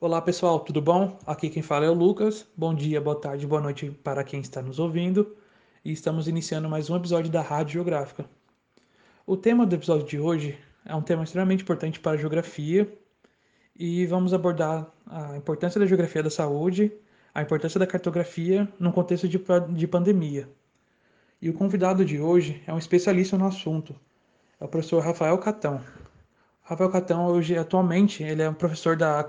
Olá pessoal, tudo bom? Aqui quem fala é o Lucas. Bom dia, boa tarde, boa noite para quem está nos ouvindo. E estamos iniciando mais um episódio da Rádio Geográfica. O tema do episódio de hoje é um tema extremamente importante para a geografia e vamos abordar a importância da geografia da saúde, a importância da cartografia num contexto de, de pandemia. E o convidado de hoje é um especialista no assunto, é o professor Rafael Catão. Rafael Catão, hoje, atualmente, ele é um professor da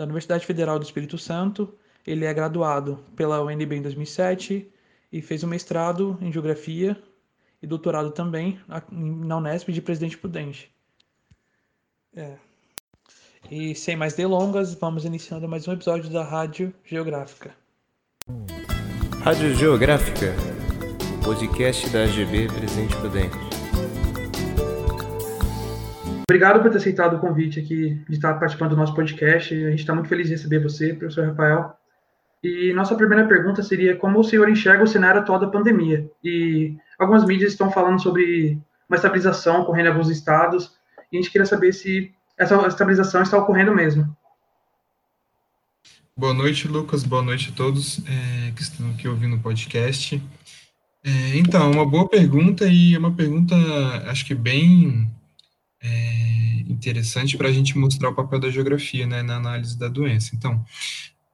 da Universidade Federal do Espírito Santo. Ele é graduado pela UNB em 2007 e fez um mestrado em Geografia e doutorado também na Unesp de Presidente Prudente. É. E sem mais delongas, vamos iniciando mais um episódio da Rádio Geográfica. Rádio Geográfica, o podcast da AGB Presidente Prudente. Obrigado por ter aceitado o convite aqui de estar participando do nosso podcast. A gente está muito feliz de receber você, professor Rafael. E nossa primeira pergunta seria como o senhor enxerga o cenário atual da pandemia? E algumas mídias estão falando sobre uma estabilização ocorrendo em alguns estados, e a gente queria saber se essa estabilização está ocorrendo mesmo. Boa noite, Lucas. Boa noite a todos é, que estão aqui ouvindo o podcast. É, então, uma boa pergunta e é uma pergunta, acho que bem é, interessante para a gente mostrar o papel da geografia né, na análise da doença. Então,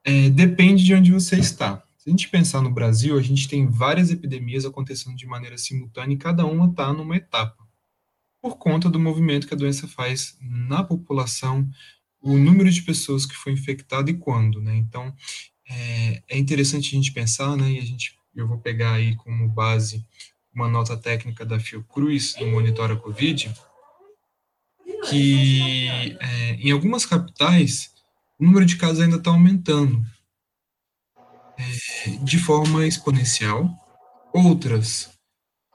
é, depende de onde você está. Se a gente pensar no Brasil, a gente tem várias epidemias acontecendo de maneira simultânea e cada uma está numa etapa, por conta do movimento que a doença faz na população, o número de pessoas que foi infectado e quando, né? Então, é, é interessante a gente pensar, né? E a gente, eu vou pegar aí como base uma nota técnica da Fiocruz, do Monitora Covid, que é, em algumas capitais o número de casos ainda está aumentando é, de forma exponencial. Outras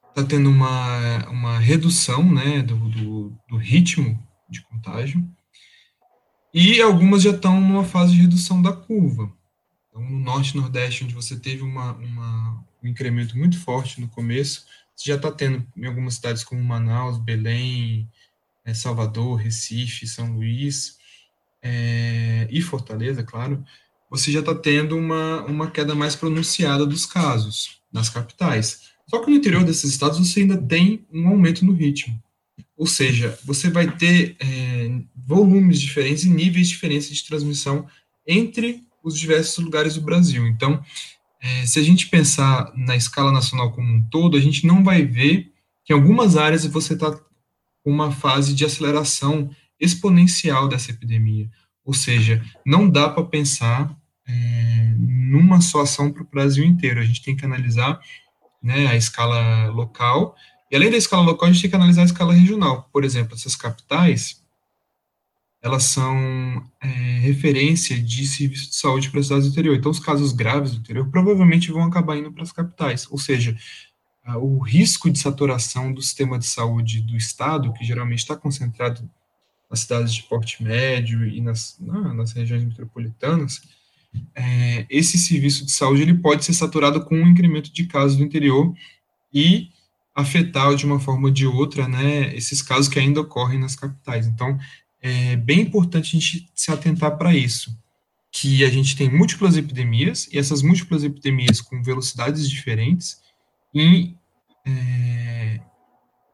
está tendo uma, uma redução né, do, do, do, ritmo de contágio. E algumas já estão numa fase de redução da curva. Então, no Norte e Nordeste, onde você teve uma, uma, um incremento muito forte no começo, você já está tendo em algumas cidades como Manaus, Belém, é, Salvador, Recife, São Luís é, e Fortaleza, claro, você já está tendo uma, uma queda mais pronunciada dos casos nas capitais. Só que no interior desses estados você ainda tem um aumento no ritmo. Ou seja, você vai ter é, volumes diferentes e níveis diferentes de transmissão entre os diversos lugares do Brasil. Então, é, se a gente pensar na escala nacional como um todo, a gente não vai ver que em algumas áreas você está uma fase de aceleração exponencial dessa epidemia. Ou seja, não dá para pensar é, numa só ação para o Brasil inteiro. A gente tem que analisar né, a escala local, e além da escala local, a gente tem que analisar a escala regional. Por exemplo, essas capitais, elas são é, referência de serviço de saúde para as cidades do interior. Então, os casos graves do interior provavelmente vão acabar indo para as capitais. Ou seja, o risco de saturação do sistema de saúde do Estado, que geralmente está concentrado nas cidades de porte médio e nas, nas regiões metropolitanas, é, esse serviço de saúde ele pode ser saturado com um incremento de casos do interior e afetar de uma forma ou de outra, né, esses casos que ainda ocorrem nas capitais. Então, é bem importante a gente se atentar para isso, que a gente tem múltiplas epidemias, e essas múltiplas epidemias com velocidades diferentes, e é,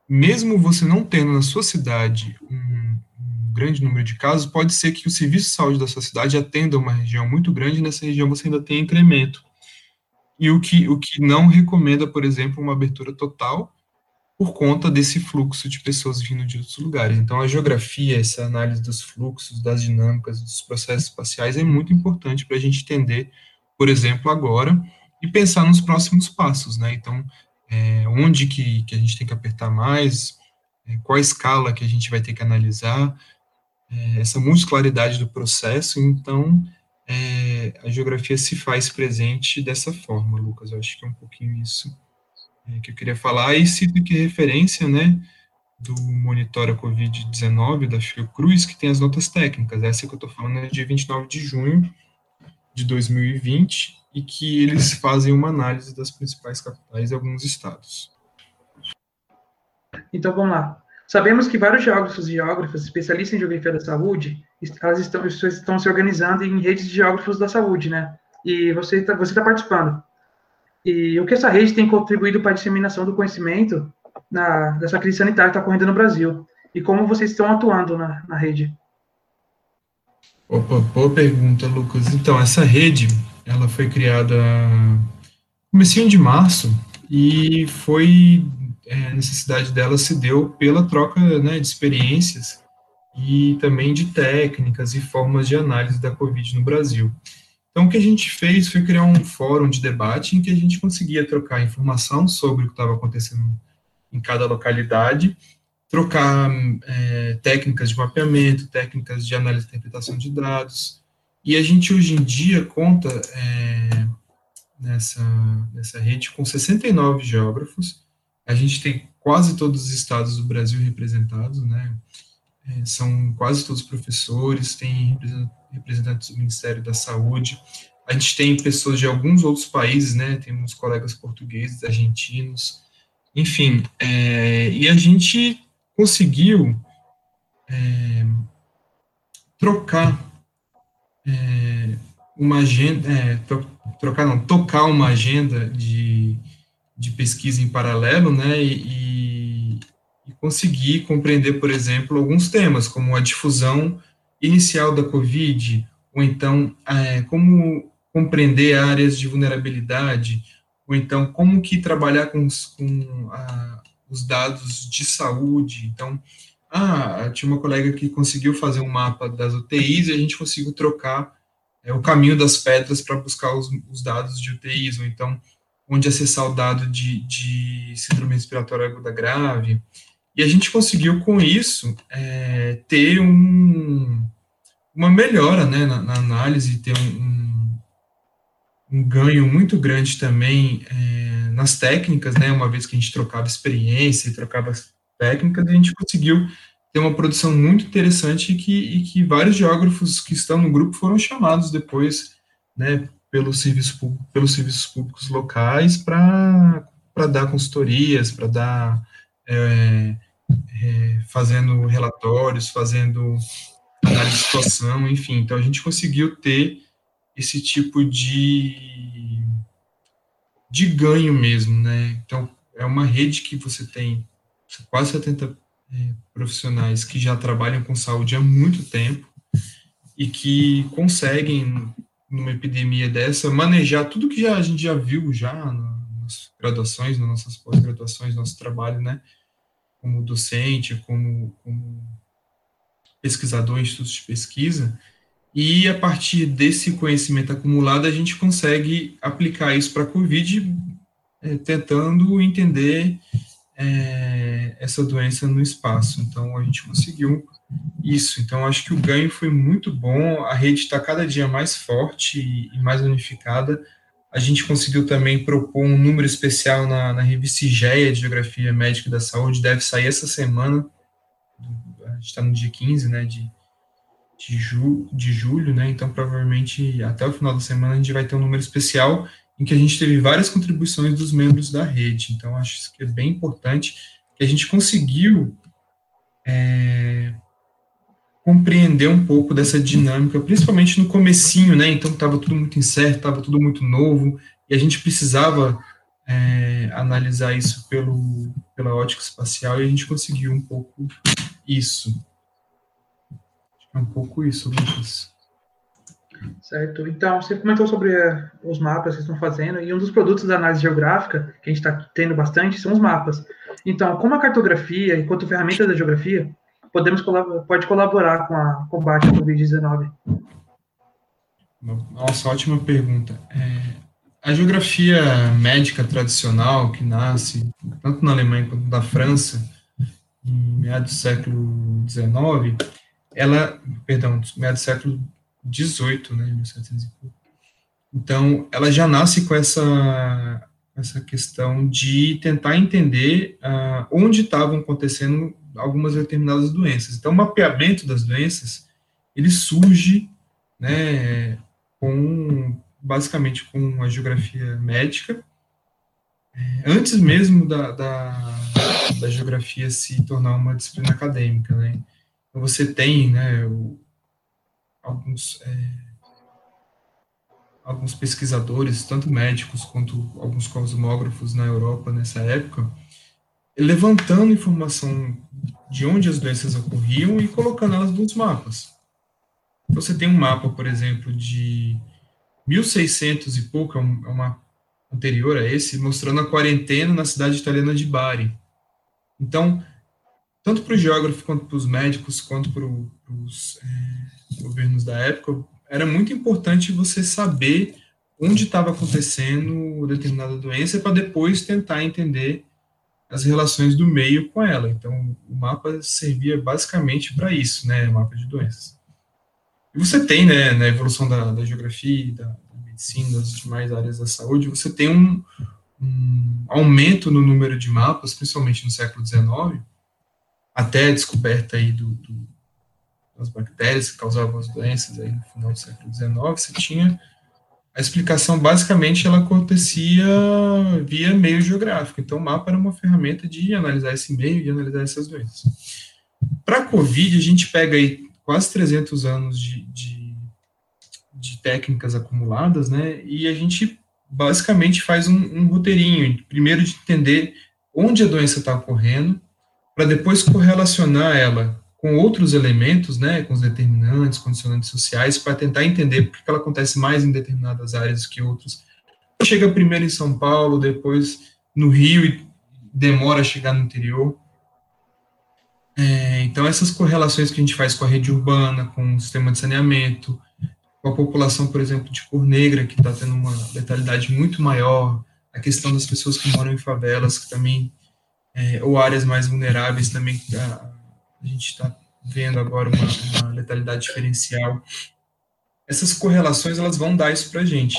mesmo você não tendo na sua cidade um, um, grande número de casos, pode ser que o serviço de saúde da sua cidade atenda uma região muito grande, e nessa região você ainda tem incremento. E o que, o que não recomenda, por exemplo, uma abertura total por conta desse fluxo de pessoas vindo de outros lugares. Então, a geografia, essa análise dos fluxos, das dinâmicas, dos processos espaciais é muito importante para a gente entender, por exemplo, agora, e pensar nos próximos passos, né? Então, é, onde que, que a gente tem que apertar mais, é, qual a escala que a gente vai ter que analisar, é, essa multiclaridade do processo, então, é, a geografia se faz presente dessa forma, Lucas, eu acho que é um pouquinho isso é, que eu queria falar, e cito aqui referência, né, do Monitora Covid-19 da Fiocruz, que tem as notas técnicas, essa que eu estou falando é de 29 de junho de 2020, e que eles fazem uma análise das principais capitais e alguns estados. Então vamos lá. Sabemos que vários geógrafos e geógrafas especialistas em geografia da saúde, elas estão, estão se organizando em redes de geógrafos da saúde, né? E você está você tá participando. E o que essa rede tem contribuído para a disseminação do conhecimento na, dessa crise sanitária que está ocorrendo no Brasil? E como vocês estão atuando na, na rede? Opa, boa pergunta, Lucas. Então, essa rede, ela foi criada comecinho de março e foi é, a necessidade dela se deu pela troca né, de experiências e também de técnicas e formas de análise da Covid no Brasil. Então, o que a gente fez foi criar um fórum de debate em que a gente conseguia trocar informação sobre o que estava acontecendo em cada localidade, trocar é, técnicas de mapeamento, técnicas de análise e interpretação de dados, e a gente hoje em dia conta é, nessa, nessa rede com 69 geógrafos, a gente tem quase todos os estados do Brasil representados, né? É, são quase todos professores, tem representantes do Ministério da Saúde. A gente tem pessoas de alguns outros países, né? Temos colegas portugueses, argentinos, enfim. É, e a gente conseguiu é, trocar é, uma agenda, é, trocar não, tocar uma agenda de de pesquisa em paralelo, né, e, e conseguir compreender, por exemplo, alguns temas, como a difusão inicial da COVID, ou então é, como compreender áreas de vulnerabilidade, ou então como que trabalhar com, com a, os dados de saúde. Então, ah, tinha uma colega que conseguiu fazer um mapa das UTIs e a gente conseguiu trocar é, o caminho das pedras para buscar os, os dados de UTIs, ou então onde acessar o dado de, de síndrome respiratória aguda grave. E a gente conseguiu, com isso, é, ter um, uma melhora né, na, na análise, ter um, um, ganho muito grande também é, nas técnicas, né, uma vez que a gente trocava experiência e trocava técnicas, a gente conseguiu ter uma produção muito interessante e que, e que vários geógrafos que estão no grupo foram chamados depois né, pelos serviços, pelos serviços públicos locais para dar consultorias, para dar, é, é, fazendo relatórios, fazendo análise de situação, enfim. Então, a gente conseguiu ter esse tipo de, de ganho mesmo, né? Então, é uma rede que você tem quase 70 é, profissionais que já trabalham com saúde há muito tempo e que conseguem numa epidemia dessa, manejar tudo que já, a gente já viu já nas graduações, nas nossas pós-graduações, nosso trabalho, né, como docente, como, como pesquisador em institutos de pesquisa, e a partir desse conhecimento acumulado, a gente consegue aplicar isso para a Covid, é, tentando entender é, essa doença no espaço. Então, a gente conseguiu isso, então acho que o ganho foi muito bom, a rede está cada dia mais forte e, mais unificada. A gente conseguiu também propor um número especial na, na revista IGEA de Geografia Médica da Saúde, deve sair essa semana, a gente está no dia 15, né, de, de, ju, de julho, né, então provavelmente até o final da semana a gente vai ter um número especial em que a gente teve várias contribuições dos membros da rede, então acho que é bem importante que a gente conseguiu é, compreender um pouco dessa dinâmica, principalmente no comecinho, né? Então estava tudo muito incerto, estava tudo muito novo, e a gente precisava é, analisar isso pelo, pela ótica espacial, e a gente conseguiu um pouco isso. É um pouco isso, Lucas. Certo. Então, você comentou sobre uh, os mapas que estão fazendo, e um dos produtos da análise geográfica, que a gente está tendo bastante, são os mapas. Então, como a cartografia, enquanto ferramenta da geografia, podemos pode colaborar com a combate à Covid-19? Nossa, ótima pergunta. É, a geografia médica tradicional, que nasce tanto na Alemanha quanto na França, em meados do século XIX, ela, perdão, meados do século XVIII, né, 1700 Então, ela já nasce com essa, essa questão de tentar entender uh, onde estavam acontecendo algumas determinadas doenças. Então, o mapeamento das doenças, ele surge, né, com, basicamente com a geografia médica, é, antes mesmo da, da, da geografia se tornar uma disciplina acadêmica, né? Então, você tem, né, o, alguns, é, alguns pesquisadores, tanto médicos quanto alguns cosmógrafos na Europa nessa época, levantando informação de onde as doenças ocorriam e colocando elas nos mapas. Você tem um mapa, por exemplo, de 1600 e pouco, é um, é um mapa anterior a esse, mostrando a quarentena na cidade italiana de Bari. Então, tanto para o geógrafo, quanto para os médicos, quanto para os é, governos da época, era muito importante você saber onde estava acontecendo determinada doença para depois tentar entender as relações do meio com ela. Então, o mapa servia basicamente para isso, né, mapa de doenças. E você tem, né, na evolução da, da geografia, da, da, medicina, das demais áreas da saúde, você tem um, um aumento no número de mapas, principalmente no século XIX, até a descoberta aí do, do, das bactérias que causavam as doenças aí no final do século XIX, você tinha a explicação basicamente ela acontecia via meio geográfico. Então, o mapa era uma ferramenta de analisar esse meio e analisar essas doenças. Para a COVID, a gente pega aí quase 300 anos de, de, de, técnicas acumuladas, né? E a gente basicamente faz um, um roteirinho, primeiro de entender onde a doença está ocorrendo, para depois correlacionar ela com outros elementos, né, com os determinantes, condicionantes sociais, para tentar entender por que ela acontece mais em determinadas áreas que outras. Chega primeiro em São Paulo, depois no Rio e demora a chegar no interior. É, então, essas correlações que a gente faz com a rede urbana, com o sistema de saneamento, com a população, por exemplo, de cor negra, que está tendo uma letalidade muito maior, a questão das pessoas que moram em favelas, que também é, ou áreas mais vulneráveis também, a, a gente está vendo agora uma, uma, letalidade diferencial. Essas correlações, elas vão dar isso para a gente.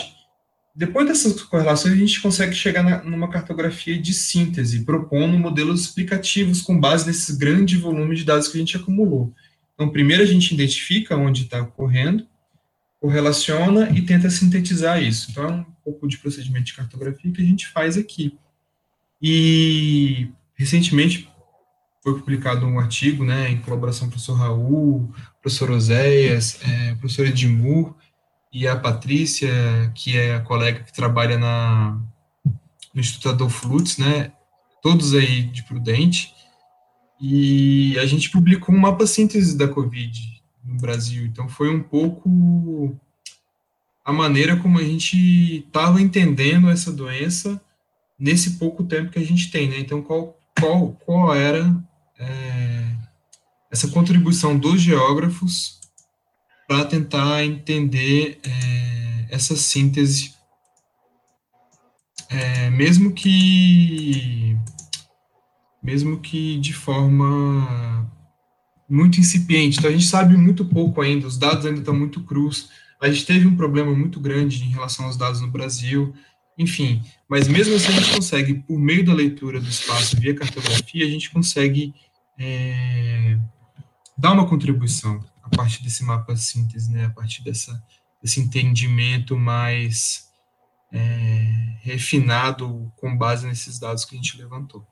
Depois dessas correlações, a gente consegue chegar na, numa cartografia de síntese, propondo modelos explicativos com base nesse grande volume de dados que a gente acumulou. Então, primeiro a gente identifica onde está ocorrendo, correlaciona e tenta sintetizar isso. Então, é um pouco de procedimento de cartografia que a gente faz aqui. E Recentemente foi publicado um artigo, né, em colaboração com o professor Raul, professor Oséias, é, professor Edmur e a Patrícia, que é a colega que trabalha na, no Instituto Adolfo Lutz, né, todos aí de Prudente, e a gente publicou um mapa síntese da Covid no Brasil, então foi um pouco a maneira como a gente estava entendendo essa doença nesse pouco tempo que a gente tem, né, então qual qual, qual era é, essa contribuição dos geógrafos para tentar entender é, essa síntese, é, mesmo que mesmo que de forma muito incipiente. Então a gente sabe muito pouco ainda, os dados ainda estão muito crus. A gente teve um problema muito grande em relação aos dados no Brasil enfim, mas mesmo assim a gente consegue, por meio da leitura do espaço via cartografia, a gente consegue é, dar uma contribuição a partir desse mapa síntese, né, a partir dessa, desse entendimento mais é, refinado com base nesses dados que a gente levantou.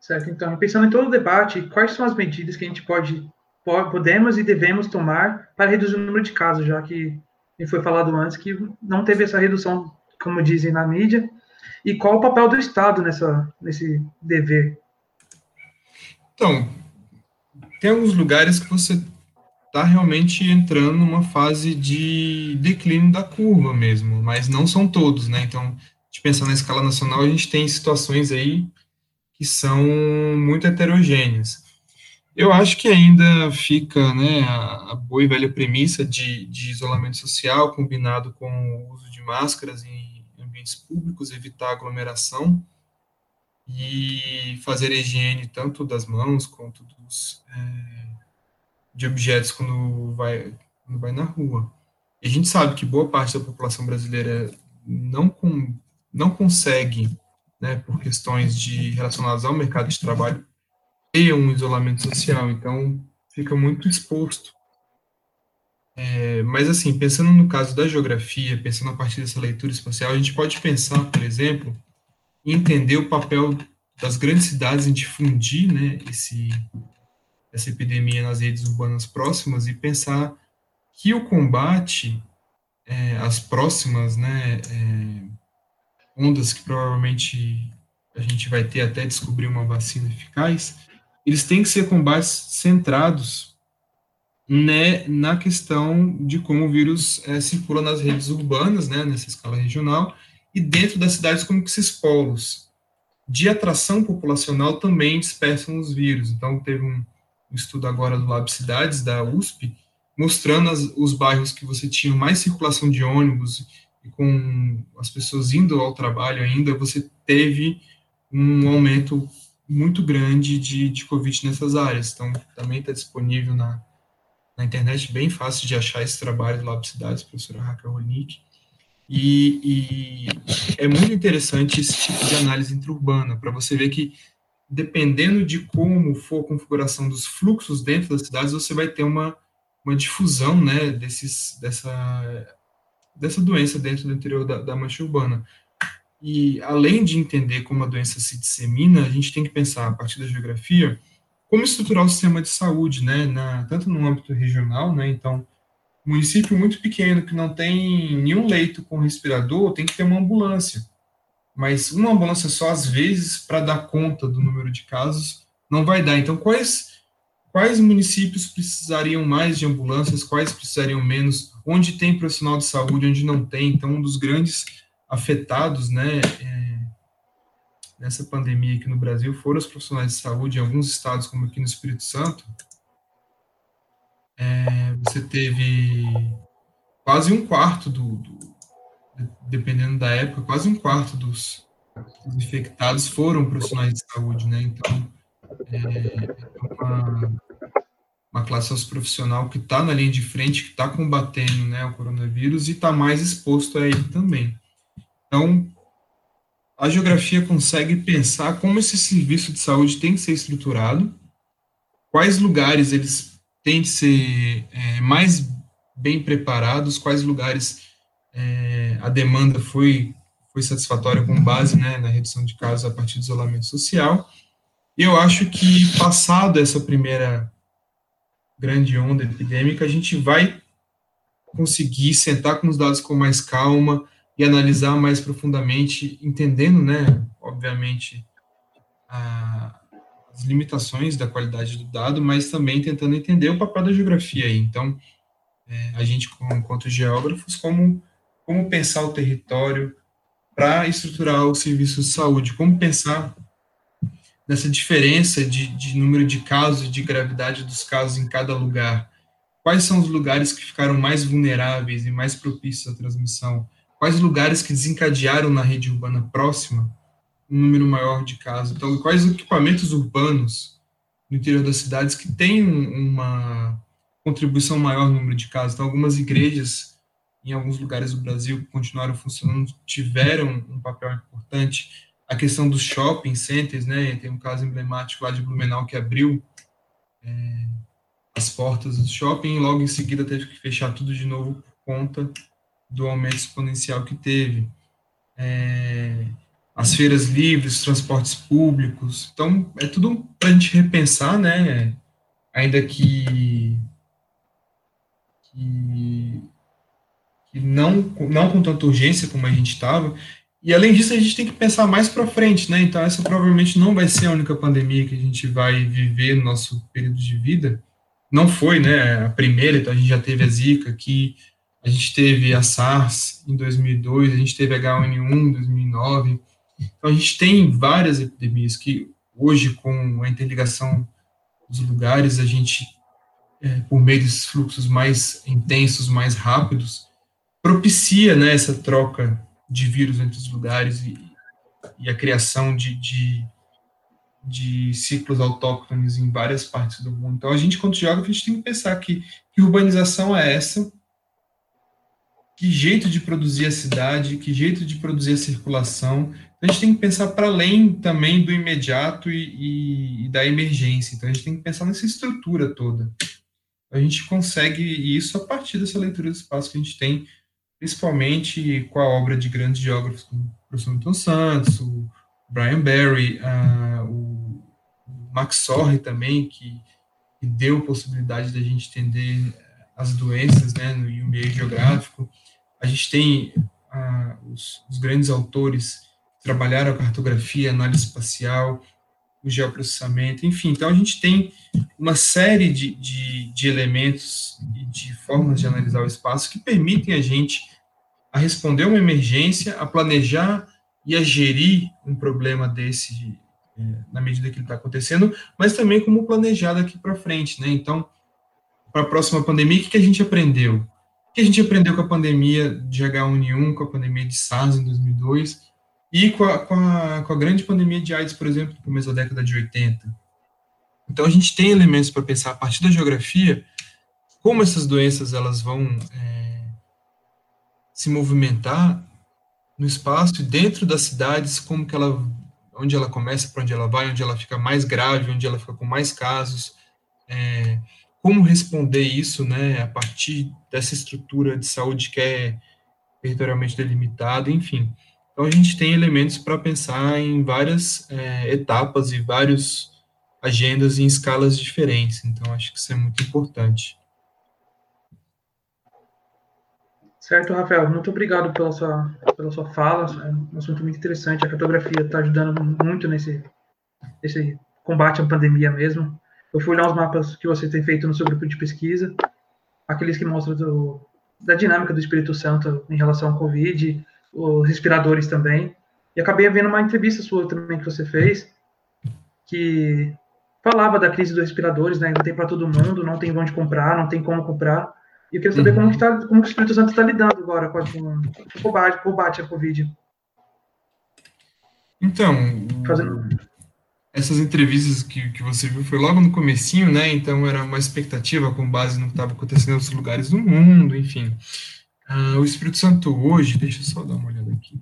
Certo, então, pensando em todo o debate, quais são as medidas que a gente pode, podemos e devemos tomar para reduzir o número de casos, já que foi falado antes que não teve essa redução, como dizem na mídia, e qual o papel do Estado nessa, nesse dever? Então, tem alguns lugares que você está realmente entrando numa fase de declínio da curva mesmo, mas não são todos, né? Então, de pensar na escala nacional, a gente tem situações aí que são muito heterogêneas. Eu acho que ainda fica né, a, boa e velha premissa de, de isolamento social combinado com o uso de máscaras em ambientes públicos, evitar aglomeração e fazer a higiene tanto das mãos quanto dos, é, de objetos quando vai, quando vai na rua. E a gente sabe que boa parte da população brasileira não, com, não consegue, né, por questões de relacionadas ao mercado de trabalho, ter um isolamento social, então fica muito exposto. É, mas, assim, pensando no caso da geografia, pensando a partir dessa leitura espacial, a gente pode pensar, por exemplo, entender o papel das grandes cidades em difundir né, esse, essa epidemia nas redes urbanas próximas e pensar que o combate é, às próximas né, é, ondas que provavelmente a gente vai ter até descobrir uma vacina eficaz, eles têm que ser combates centrados né, na questão de como o vírus é, circula nas redes urbanas, né, nessa escala regional, e dentro das cidades como que esses polos de atração populacional também dispersam os vírus. Então, teve um estudo agora do Lab Cidades, da USP, mostrando as, os bairros que você tinha mais circulação de ônibus e com as pessoas indo ao trabalho ainda, você teve um aumento muito grande de, de Covid nessas áreas. Então, também está disponível na, na internet, bem fácil de achar esse trabalho do Lab Cidades, professora Raquel Ronick. E, e, é muito interessante esse tipo de análise interurbana, para você ver que, dependendo de como for a configuração dos fluxos dentro das cidades, você vai ter uma, uma difusão né, desses, dessa, dessa doença dentro do interior da, da mancha urbana. E, além de entender como a doença se dissemina, a gente tem que pensar, a partir da geografia, como estruturar o sistema de saúde, né, na, tanto no âmbito regional, né, então, município muito pequeno que não tem nenhum leito com respirador, tem que ter uma ambulância. Mas uma ambulância só, às vezes, para dar conta do número de casos, não vai dar. Então, quais, quais municípios precisariam mais de ambulâncias, quais precisariam menos, onde tem profissional de saúde, onde não tem. Então, um dos grandes afetados, né, é, nessa pandemia aqui no Brasil foram os profissionais de saúde, em alguns estados, como aqui no Espírito Santo, é, você teve quase um quarto do, do, dependendo da época, quase um quarto dos, dos infectados foram profissionais de saúde, né? Então, é, é uma, uma classe profissional que está na linha de frente, que está combatendo né, o coronavírus e está mais exposto a ele também. Então, a geografia consegue pensar como esse serviço de saúde tem que ser estruturado, quais lugares eles têm que ser é, mais bem preparados, quais lugares é, a demanda foi, foi satisfatória com base né, na redução de casos a partir do isolamento social. E eu acho que, passado essa primeira grande onda epidêmica, a gente vai conseguir sentar com os dados com mais calma e analisar mais profundamente, entendendo, né, obviamente, a, as limitações da qualidade do dado, mas também tentando entender o papel da geografia aí. Então, é, a gente, enquanto geógrafos, como, como pensar o território para estruturar o serviço de saúde, como pensar nessa diferença de, de número de casos e de gravidade dos casos em cada lugar. Quais são os lugares que ficaram mais vulneráveis e mais propícios à transmissão? Quais lugares que desencadearam na rede urbana próxima um número maior de casos. Então, quais equipamentos urbanos no interior das cidades que têm uma contribuição maior no número de casos? Então, algumas igrejas em alguns lugares do Brasil que continuaram funcionando tiveram um papel importante. A questão dos shopping centers, né? Tem um caso emblemático lá de Blumenau que abriu é, as portas do shopping e logo em seguida teve que fechar tudo de novo por conta do aumento exponencial que teve. É, as feiras livres, transportes públicos. Então, é tudo para a gente repensar, né? Ainda que, que, que, não, não com tanta urgência como a gente estava. E, além disso, a gente tem que pensar mais para frente, né? Então, essa provavelmente não vai ser a única pandemia que a gente vai viver no nosso período de vida. Não foi, né? A primeira, então a gente já teve a Zika aqui, a gente teve a SARS em 2002, a gente teve a H1N1 em 2009, então, a gente tem várias epidemias que hoje, com a interligação dos lugares, a gente, é, por meio desses fluxos mais intensos, mais rápidos, propicia né, essa troca de vírus entre os lugares e, e a criação de, de, de, ciclos autóctones em várias partes do mundo. Então, a gente, quando geógrafo, a gente tem que pensar que, que urbanização é essa, que jeito de produzir a cidade, que jeito de produzir a circulação, a gente tem que pensar para além também do imediato e, e, e, da emergência. Então, a gente tem que pensar nessa estrutura toda. A gente consegue isso a partir dessa leitura do espaço que a gente tem, principalmente com a obra de grandes geógrafos como o professor Milton Santos, o, Brian Barry, uh, o Max Sorre também, que, que deu possibilidade da gente entender as doenças né, no meio geográfico. A gente tem uh, os, os, grandes autores que trabalharam a cartografia, a análise espacial, o geoprocessamento, enfim. Então, a gente tem uma série de, de, de elementos e de formas de analisar o espaço que permitem a gente a responder uma emergência, a planejar e a gerir um problema desse é, na medida que ele está acontecendo, mas também como planejar daqui para frente, né? Então, para a próxima pandemia, o que, que a gente aprendeu? Que a gente aprendeu com a pandemia de H1N1, com a pandemia de SARS em 2002 e com a, com a, com a grande pandemia de AIDS, por exemplo, no começo da década de 80? Então, a gente tem elementos para pensar a partir da geografia como essas doenças elas vão é, se movimentar no espaço e dentro das cidades, como que ela, onde ela começa, para onde ela vai, onde ela fica mais grave, onde ela fica com mais casos, é, como responder isso, né, a partir dessa estrutura de saúde que é territorialmente delimitada, enfim. Então, a gente tem elementos para pensar em várias é, etapas e várias agendas em escalas diferentes, então acho que isso é muito importante. Certo, Rafael, muito obrigado pela sua, pela sua fala, é um assunto muito interessante, a cartografia está ajudando muito nesse, nesse combate à pandemia mesmo, eu fui olhar os mapas que você tem feito no seu grupo de pesquisa, aqueles que mostram do, da dinâmica do Espírito Santo em relação ao Covid, os respiradores também. E acabei vendo uma entrevista sua também que você fez, que falava da crise dos respiradores, né? Não tem para todo mundo, não tem onde comprar, não tem como comprar. E eu queria saber uhum. como, que tá, como que o Espírito Santo está lidando agora com, com o combate, combate à Covid. Então, Fazendo essas entrevistas que, que você viu foi logo no comecinho, né? Então era uma expectativa com base no que estava acontecendo em outros lugares do mundo, enfim. Uh, o Espírito Santo hoje, deixa eu só dar uma olhada aqui.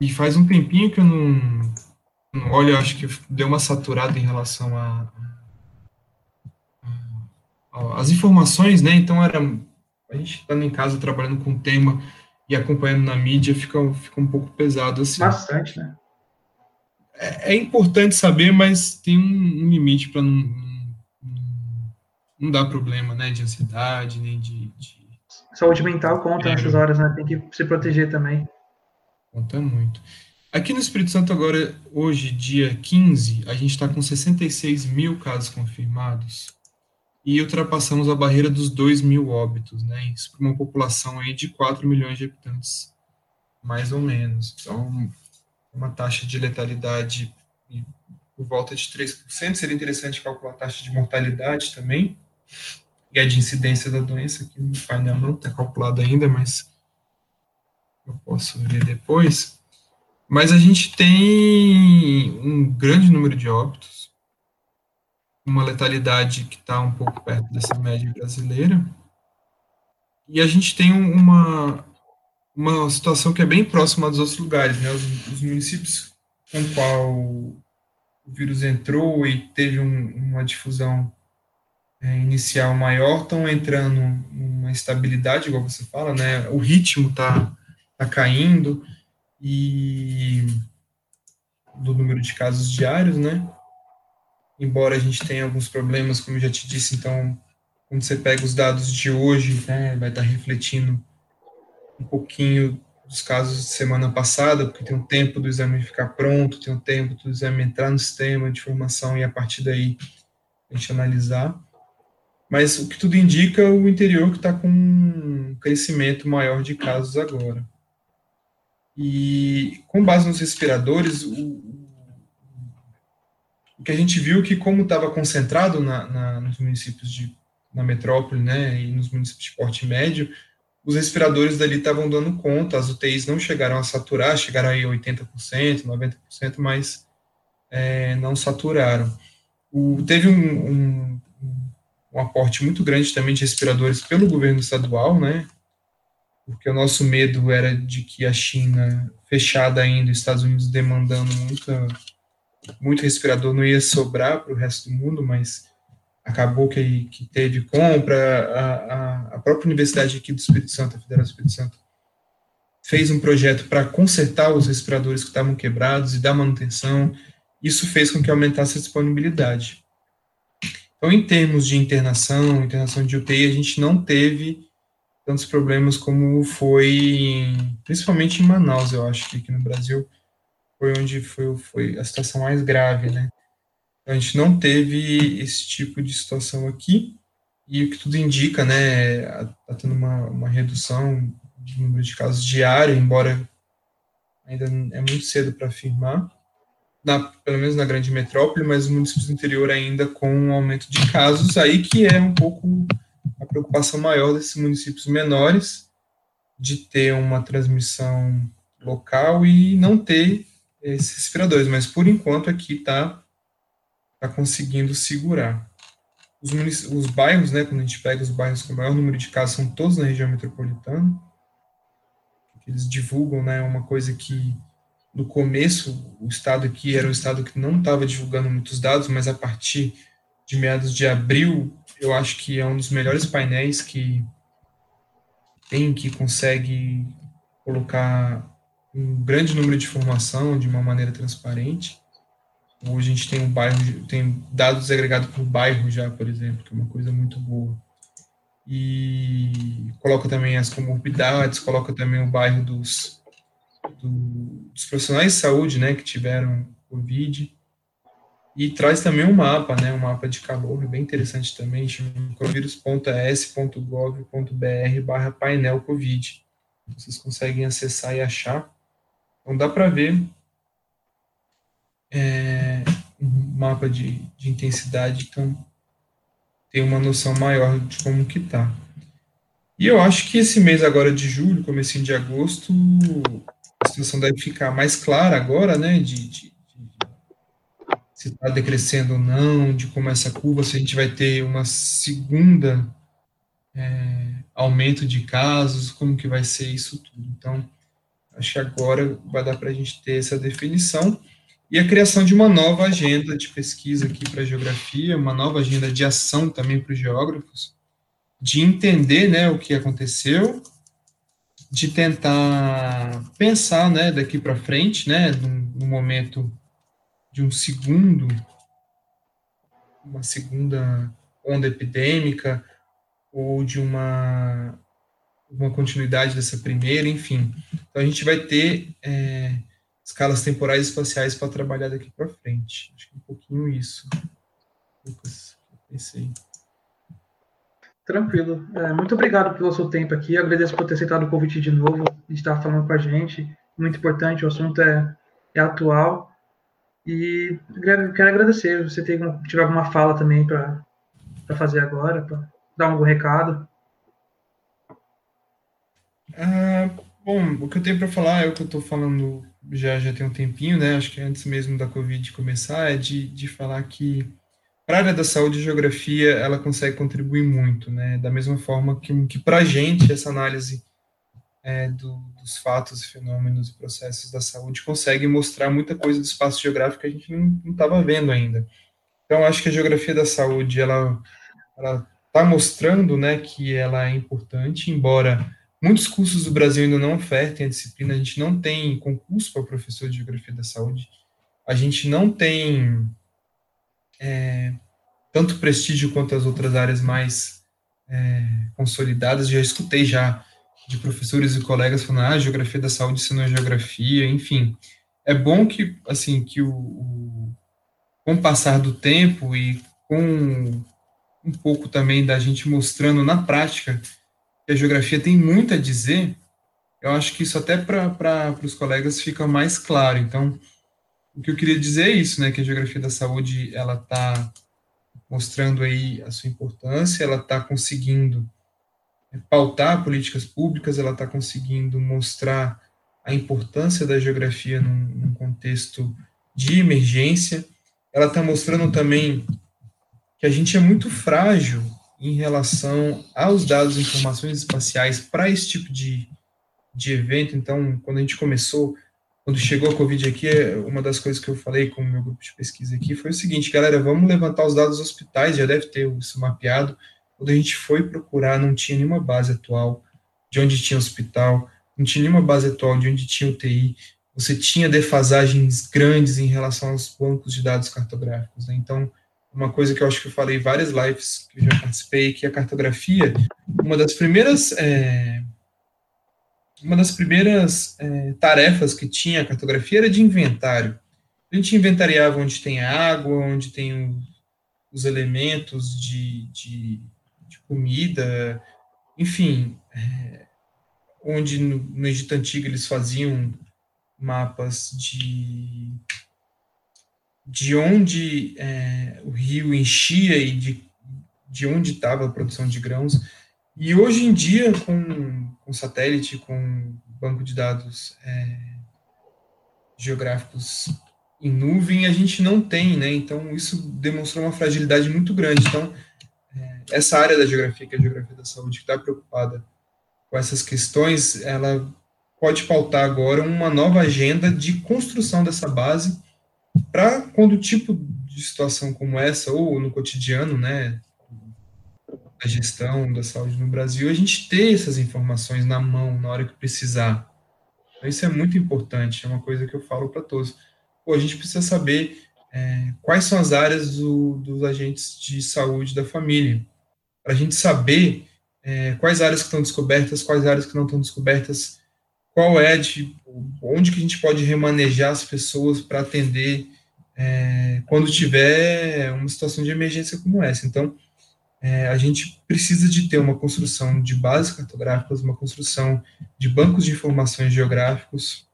E faz um tempinho que eu não, não olho, acho que deu uma saturada em relação a, a, a as informações, né? Então era a gente estando em casa trabalhando com o tema e acompanhando na mídia fica, fica um pouco pesado assim. Bastante, né? É, é importante saber, mas tem um, um limite para não, não, não, dar problema, né? De ansiedade, nem de. de... Saúde mental conta é, nessas horas, né? Tem que se proteger também. Conta muito. Aqui no Espírito Santo, agora, hoje, dia 15, a gente está com 66 mil casos confirmados e ultrapassamos a barreira dos 2 mil óbitos, né? Isso para uma população aí de 4 milhões de habitantes, mais ou menos. Então, uma taxa de letalidade por volta de 3%. Seria interessante calcular a taxa de mortalidade também, e a de incidência da doença, que no painel não está calculado ainda, mas eu posso ver depois. Mas a gente tem um grande número de óbitos, uma letalidade que está um pouco perto dessa média brasileira. E a gente tem uma, uma situação que é bem próxima dos outros lugares, né? Os, os municípios com qual o vírus entrou e teve um, uma difusão é, inicial maior estão entrando numa estabilidade, igual você fala, né? O ritmo está tá caindo e do número de casos diários, né? Embora a gente tenha alguns problemas, como eu já te disse, então, quando você pega os dados de hoje, né, vai estar refletindo um pouquinho dos casos de semana passada, porque tem um tempo do exame ficar pronto, tem um tempo do exame entrar no sistema de informação e a partir daí a gente analisar. Mas o que tudo indica, o interior que está com um crescimento maior de casos agora. E com base nos respiradores, o que a gente viu que como estava concentrado na, na, nos municípios de na metrópole, né, e nos municípios de porte médio, os respiradores dali estavam dando conta, as UTIs não chegaram a saturar, chegaram aí a 80%, 90%, mas é, não saturaram. O, teve um, um, um, aporte muito grande também de respiradores pelo governo estadual, né, porque o nosso medo era de que a China, fechada ainda, os Estados Unidos demandando muita muito respirador não ia sobrar para o resto do mundo, mas acabou que, que teve compra, a, a, a, própria universidade aqui do Espírito Santo, a Federal do Espírito Santo, fez um projeto para consertar os respiradores que estavam quebrados e dar manutenção. Isso fez com que aumentasse a disponibilidade. Então, em termos de internação, internação de UTI, a gente não teve tantos problemas como foi, em, principalmente em Manaus, eu acho que aqui no Brasil foi onde foi, foi a situação mais grave, né? A gente não teve esse tipo de situação aqui, e o que tudo indica, né, está tendo uma, uma redução de número de casos diário, embora ainda é muito cedo para afirmar, na, pelo menos na grande metrópole, mas nos municípios do interior ainda com um aumento de casos, aí que é um pouco a preocupação maior desses municípios menores de ter uma transmissão local e não ter esses respiradores, mas por enquanto aqui está tá conseguindo segurar. Os, os bairros, né, quando a gente pega os bairros com maior número de casos, são todos na região metropolitana. Eles divulgam, né, uma coisa que no começo o estado aqui era um estado que não estava divulgando muitos dados, mas a partir de meados de abril, eu acho que é um dos melhores painéis que tem, que consegue colocar um grande número de informação de uma maneira transparente. Hoje a gente tem um bairro, tem dados agregados por bairro já, por exemplo, que é uma coisa muito boa. E coloca também as comorbidades, coloca também o bairro dos, do, dos profissionais de saúde, né, que tiveram Covid. E traz também um mapa, né, um mapa de calor, bem interessante também, chama coronavírus.es.gov.br barra painel Covid. Vocês conseguem acessar e achar. Então dá para ver é, um mapa de, de intensidade, então tem uma noção maior de como que tá. E eu acho que esse mês agora de julho, comecinho de agosto, a situação deve ficar mais clara agora, né, de, de, de se está decrescendo ou não, de como essa curva, se a gente vai ter uma segunda é, aumento de casos, como que vai ser isso tudo. Então, Acho que agora vai dar para a gente ter essa definição. E a criação de uma nova agenda de pesquisa aqui para a geografia, uma nova agenda de ação também para os geógrafos, de entender né, o que aconteceu, de tentar pensar né, daqui para frente, né, no, momento de um segundo, uma segunda onda epidêmica, ou de uma uma continuidade dessa primeira, enfim. Então a gente vai ter é, escalas temporais e espaciais para trabalhar daqui para frente. Acho que é um pouquinho isso, Lucas, pensei. Tranquilo. É, muito obrigado pelo seu tempo aqui. agradeço por ter aceitado o convite de novo, de estar falando com a gente. Muito importante, o assunto é, é atual. E quero agradecer. Você tem, tiver alguma fala também para fazer agora, para dar algum recado. Ah, bom, o que eu tenho para falar é o que eu estou falando já, já tem um tempinho, né? Acho que antes mesmo da Covid começar, é de, de falar que para a área da saúde, a geografia ela consegue contribuir muito, né? Da mesma forma que, que para a gente essa análise é, do, dos fatos, fenômenos e processos da saúde consegue mostrar muita coisa do espaço geográfico que a gente não estava vendo ainda. Então, acho que a geografia da saúde ela ela está mostrando, né, que ela é importante, embora Muitos cursos do Brasil ainda não ofertem a disciplina, a gente não tem concurso para professor de Geografia da Saúde, a gente não tem é, tanto prestígio quanto as outras áreas mais é, consolidadas. Já escutei já de professores e colegas falando, ah, Geografia da Saúde, isso não é Geografia, enfim. É bom que, assim, que o, o com o passar do tempo e com um pouco também da gente mostrando na prática que a geografia tem muito a dizer, eu acho que isso até para os colegas fica mais claro. Então, o que eu queria dizer é isso, né, que a geografia da saúde, ela está mostrando aí a sua importância, ela está conseguindo pautar políticas públicas, ela está conseguindo mostrar a importância da geografia num, num contexto de emergência, ela está mostrando também que a gente é muito frágil em relação aos dados e informações espaciais para esse tipo de, de evento. Então, quando a gente começou, quando chegou a Covid aqui, uma das coisas que eu falei com o meu grupo de pesquisa aqui foi o seguinte, galera, vamos levantar os dados dos hospitais, já deve ter isso mapeado. Quando a gente foi procurar, não tinha nenhuma base atual de onde tinha hospital, não tinha nenhuma base atual de onde tinha UTI, você tinha defasagens grandes em relação aos bancos de dados cartográficos. Né? Então, uma coisa que eu acho que eu falei em várias lives que eu já participei, que a cartografia, uma das primeiras é, uma das primeiras é, tarefas que tinha a cartografia era de inventário. A gente inventariava onde tem água, onde tem os elementos de, de, de comida, enfim, é, onde no, no Egito Antigo eles faziam mapas de de onde é, o rio enchia e de, de onde estava a produção de grãos. E hoje em dia, com, com satélite, com banco de dados é, geográficos em nuvem, a gente não tem, né? Então, isso demonstrou uma fragilidade muito grande. Então, é, essa área da geografia, que é a geografia da saúde, que está preocupada com essas questões, ela pode pautar agora uma nova agenda de construção dessa base para quando o tipo de situação como essa, ou no cotidiano, né, da gestão da saúde no Brasil, a gente ter essas informações na mão na hora que precisar. Então, isso é muito importante, é uma coisa que eu falo para todos. Pô, a gente precisa saber é, quais são as áreas do, dos agentes de saúde da família, para a gente saber é, quais áreas que estão descobertas, quais áreas que não estão descobertas, qual é, de, onde que a gente pode remanejar as pessoas para atender é, quando tiver uma situação de emergência como essa. Então, é, a gente precisa de ter uma construção de bases cartográficas, uma construção de bancos de informações geográficos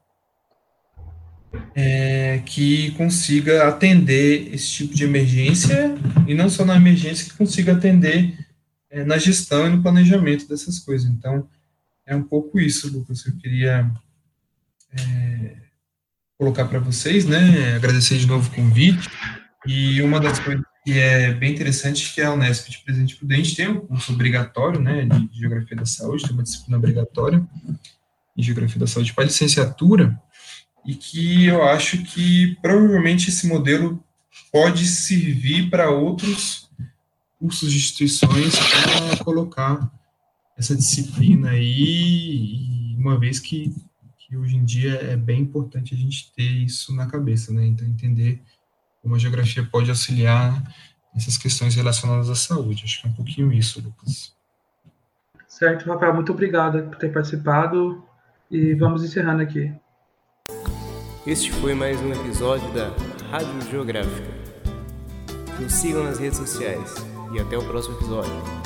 é, que consiga atender esse tipo de emergência e não só na emergência, que consiga atender é, na gestão e no planejamento dessas coisas. Então, é um pouco isso, Lucas, eu queria é, colocar para vocês, né? Agradecer de novo o convite. E uma das coisas que é bem interessante é que a Unesp de Presidente Prudente tem um curso obrigatório, né, de Geografia da Saúde, tem uma disciplina obrigatória em Geografia da Saúde para licenciatura, e que eu acho que provavelmente esse modelo pode servir para outros cursos de instituições para colocar essa disciplina aí, uma vez que que hoje em dia é bem importante a gente ter isso na cabeça, né? Então, entender como a geografia pode auxiliar essas questões relacionadas à saúde. Acho que é um pouquinho isso, Lucas. Certo, Rafael, muito obrigado por ter participado e vamos encerrando aqui. Este foi mais um episódio da Rádio Geográfica. Nos sigam nas redes sociais e até o próximo episódio.